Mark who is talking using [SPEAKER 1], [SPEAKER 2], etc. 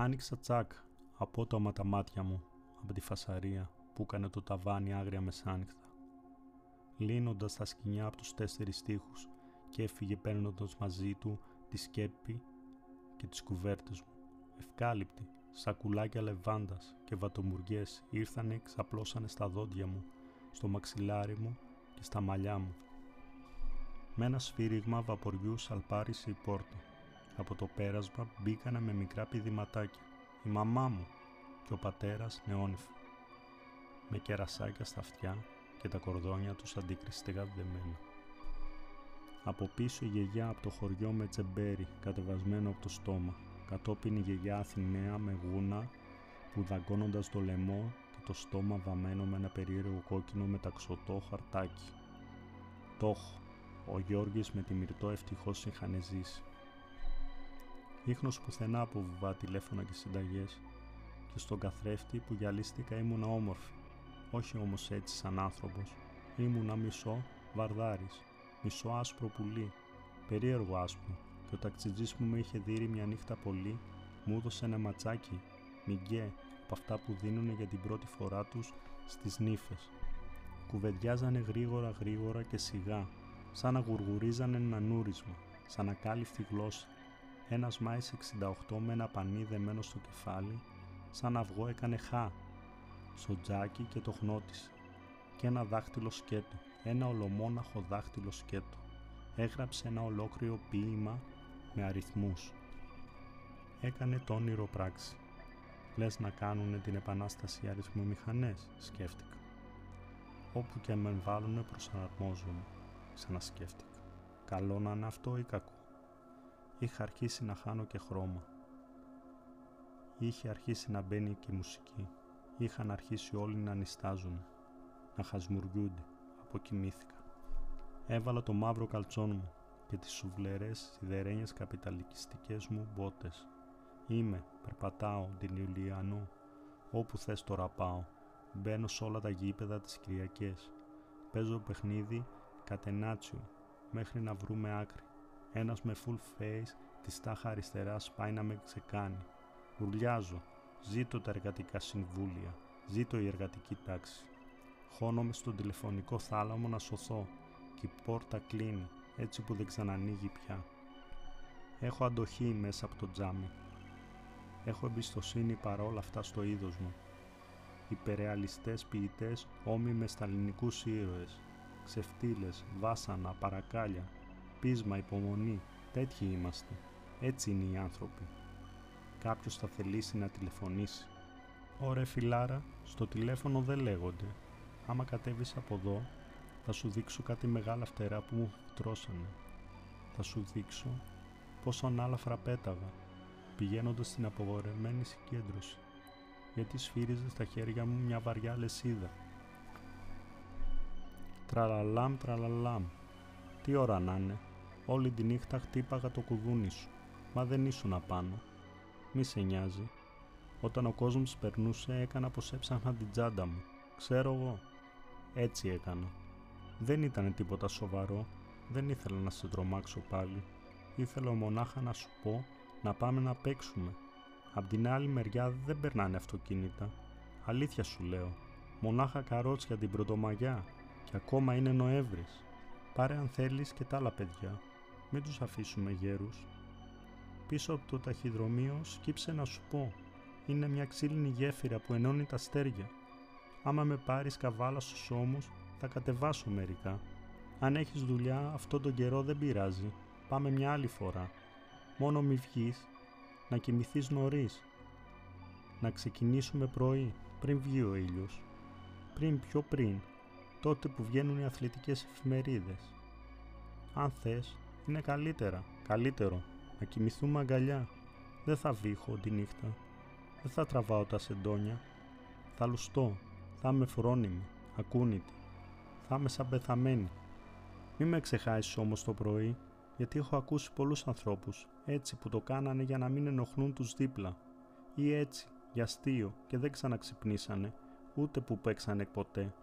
[SPEAKER 1] Άνοιξα τσακ απότομα τα μάτια μου από τη φασαρία που έκανε το ταβάνι άγρια μεσάνυχτα. Λύνοντας τα σκηνιά από τους τέσσερις τείχους και έφυγε παίρνοντας μαζί του τη σκέπη και τις κουβέρτες μου. Ευκάλυπτοι, σακουλάκια λεβάντας και βατομουριές ήρθανε ξαπλώσανε στα δόντια μου, στο μαξιλάρι μου και στα μαλλιά μου. Με ένα σφύριγμα βαποριού σαλπάρισε η πόρτα. Από το πέρασμα μπήκανε με μικρά πηδηματάκια. Η μαμά μου και ο πατέρας νεόνυφοι. Με κερασάκια στα αυτιά και τα κορδόνια τους αντικριστικά δεμένα. Από πίσω η γιαγιά από το χωριό με τσεμπέρι κατεβασμένο από το στόμα. Κατόπιν η γιαγιά Αθηναία με γούνα που δαγκώνοντας το λαιμό και το στόμα βαμμένο με ένα περίεργο κόκκινο μεταξωτό χαρτάκι. Τόχ, ο Γιώργης με τη Μυρτώ ευτυχώς είχαν ζήσει. Ήχνος πουθενά από βουβά τηλέφωνα και συνταγές και στον καθρέφτη που γυαλίστηκα ήμουνα όμορφη, όχι όμως έτσι σαν άνθρωπος. Ήμουνα μισό βαρδάρης, μισό άσπρο πουλί, περίεργο άσπρο και ο ταξιτζής μου με είχε δει μια νύχτα πολύ, μου έδωσε ένα ματσάκι, μιγκέ, από αυτά που δίνουν για την πρώτη φορά τους στις νύφες. Κουβεντιάζανε γρήγορα γρήγορα και σιγά, σαν να γουργουρίζανε ένα νούρισμα, σαν ακάλυφτη γλώσσα. Ένας Μάης 68 με ένα πανί δεμένο στο κεφάλι, σαν αυγό έκανε χά, στο τζάκι και το χνώτισε. Και ένα δάχτυλο σκέτο, ένα ολομόναχο δάχτυλο σκέτο. Έγραψε ένα ολόκληρο ποίημα με αριθμούς. Έκανε το όνειρο πράξη. Λες να κάνουνε την επανάσταση αριθμομηχανές, σκέφτηκα. Όπου και με βάλουνε προσαρμόζομαι, ξανασκέφτηκα. Καλό να είναι αυτό ή κακό; Είχα αρχίσει να χάνω και χρώμα. Είχε αρχίσει να μπαίνει και μουσική. Είχαν αρχίσει όλοι να νιστάζουν, να χασμουριούνται. Αποκοιμήθηκα. Έβαλα το μαύρο καλτσόν μου και τις σουβλερές σιδερένιες καπιταλικιστικές μου μπότες. Είμαι, περπατάω, την Ιουλιανό, όπου θες τώρα πάω. Μπαίνω σε όλα τα γήπεδα τις Κυριακές. Παίζω παιχνίδι κατενάτσιο, μέχρι να βρούμε άκρη. Ένας με full face τη τάχα αριστεράς πάει να με ξεκάνει. Ουρλιάζω. Ζήτω τα εργατικά συμβούλια. Ζήτω η εργατική τάξη. Χώνομαι στον τηλεφωνικό θάλαμο να σωθώ και η πόρτα κλείνει έτσι που δεν ξανανοίγει πια. Έχω αντοχή μέσα από το τζάμι. Έχω εμπιστοσύνη παρόλα αυτά στο είδος μου. Υπερεαλιστές ποιητές όμοι με σταλινικούς ήρωες. Ξεφτύλες, βάσανα, παρακάλια, πείσμα, υπομονή. Τέτοιοι είμαστε. Έτσι είναι οι άνθρωποι. Κάποιος θα θελήσει να τηλεφωνήσει. Ωραία φιλάρα, στο τηλέφωνο δεν λέγονται. Άμα κατέβεις από εδώ, θα σου δείξω κάτι μεγάλα φτερά που μου τρώσανε. Θα σου δείξω πόσο ανάλαφρα πέταγα, πηγαίνοντας στην απογορευμένη συγκέντρωση, γιατί σφύριζε στα χέρια μου μια βαριά λεσίδα. Τραλαλάμ, τραλαλάμ. Τι ώρα να είναι; Όλη τη νύχτα χτύπαγα το κουδούνι σου, μα δεν ήσουν απάνω. Μη σε νοιάζει. Όταν ο κόσμος περνούσε έκανα πως έψαχνα την τσάντα μου. Ξέρω εγώ. Έτσι έκανα. Δεν ήταν τίποτα σοβαρό. Δεν ήθελα να σε τρομάξω πάλι. Ήθελα μονάχα να σου πω να πάμε να παίξουμε. Απ' την άλλη μεριά δεν περνάνε αυτοκίνητα. Αλήθεια σου λέω. Μονάχα καρότσια την Πρωτομαγιά και ακόμα είναι Νοέμβρης. Πάρε αν θέλεις και τα άλλα παιδιά. Μην τους αφήσουμε γέρους. Πίσω από το ταχυδρομείο σκύψε να σου πω. Είναι μια ξύλινη γέφυρα που ενώνει τα αστέρια. Άμα με πάρεις καβάλα στους ώμους, θα κατεβάσω μερικά. Αν έχεις δουλειά, αυτό τον καιρό δεν πειράζει. Πάμε μια άλλη φορά. Μόνο μη βγεις, να κοιμηθείς νωρίς. Να ξεκινήσουμε πρωί, πριν βγει ο ήλιος. Πριν πιο πριν, τότε που βγαίνουν οι αθλητικές εφημερίδες. Αν θες, είναι καλύτερα, καλύτερο, να κοιμηθούμε αγκαλιά. Δεν θα βήχω τη νύχτα. Δεν θα τραβάω τα σεντόνια. Θα λουστώ. Θα είμαι φρόνιμη, ακούνητη. Θα είμαι σαν πεθαμένη. Μη με ξεχάσεις όμως το πρωί, γιατί έχω ακούσει πολλούς ανθρώπους έτσι που το κάνανε για να μην ενοχλούν τους δίπλα. Ή έτσι, για αστείο και δεν ξαναξυπνήσανε, ούτε που παίξανε ποτέ.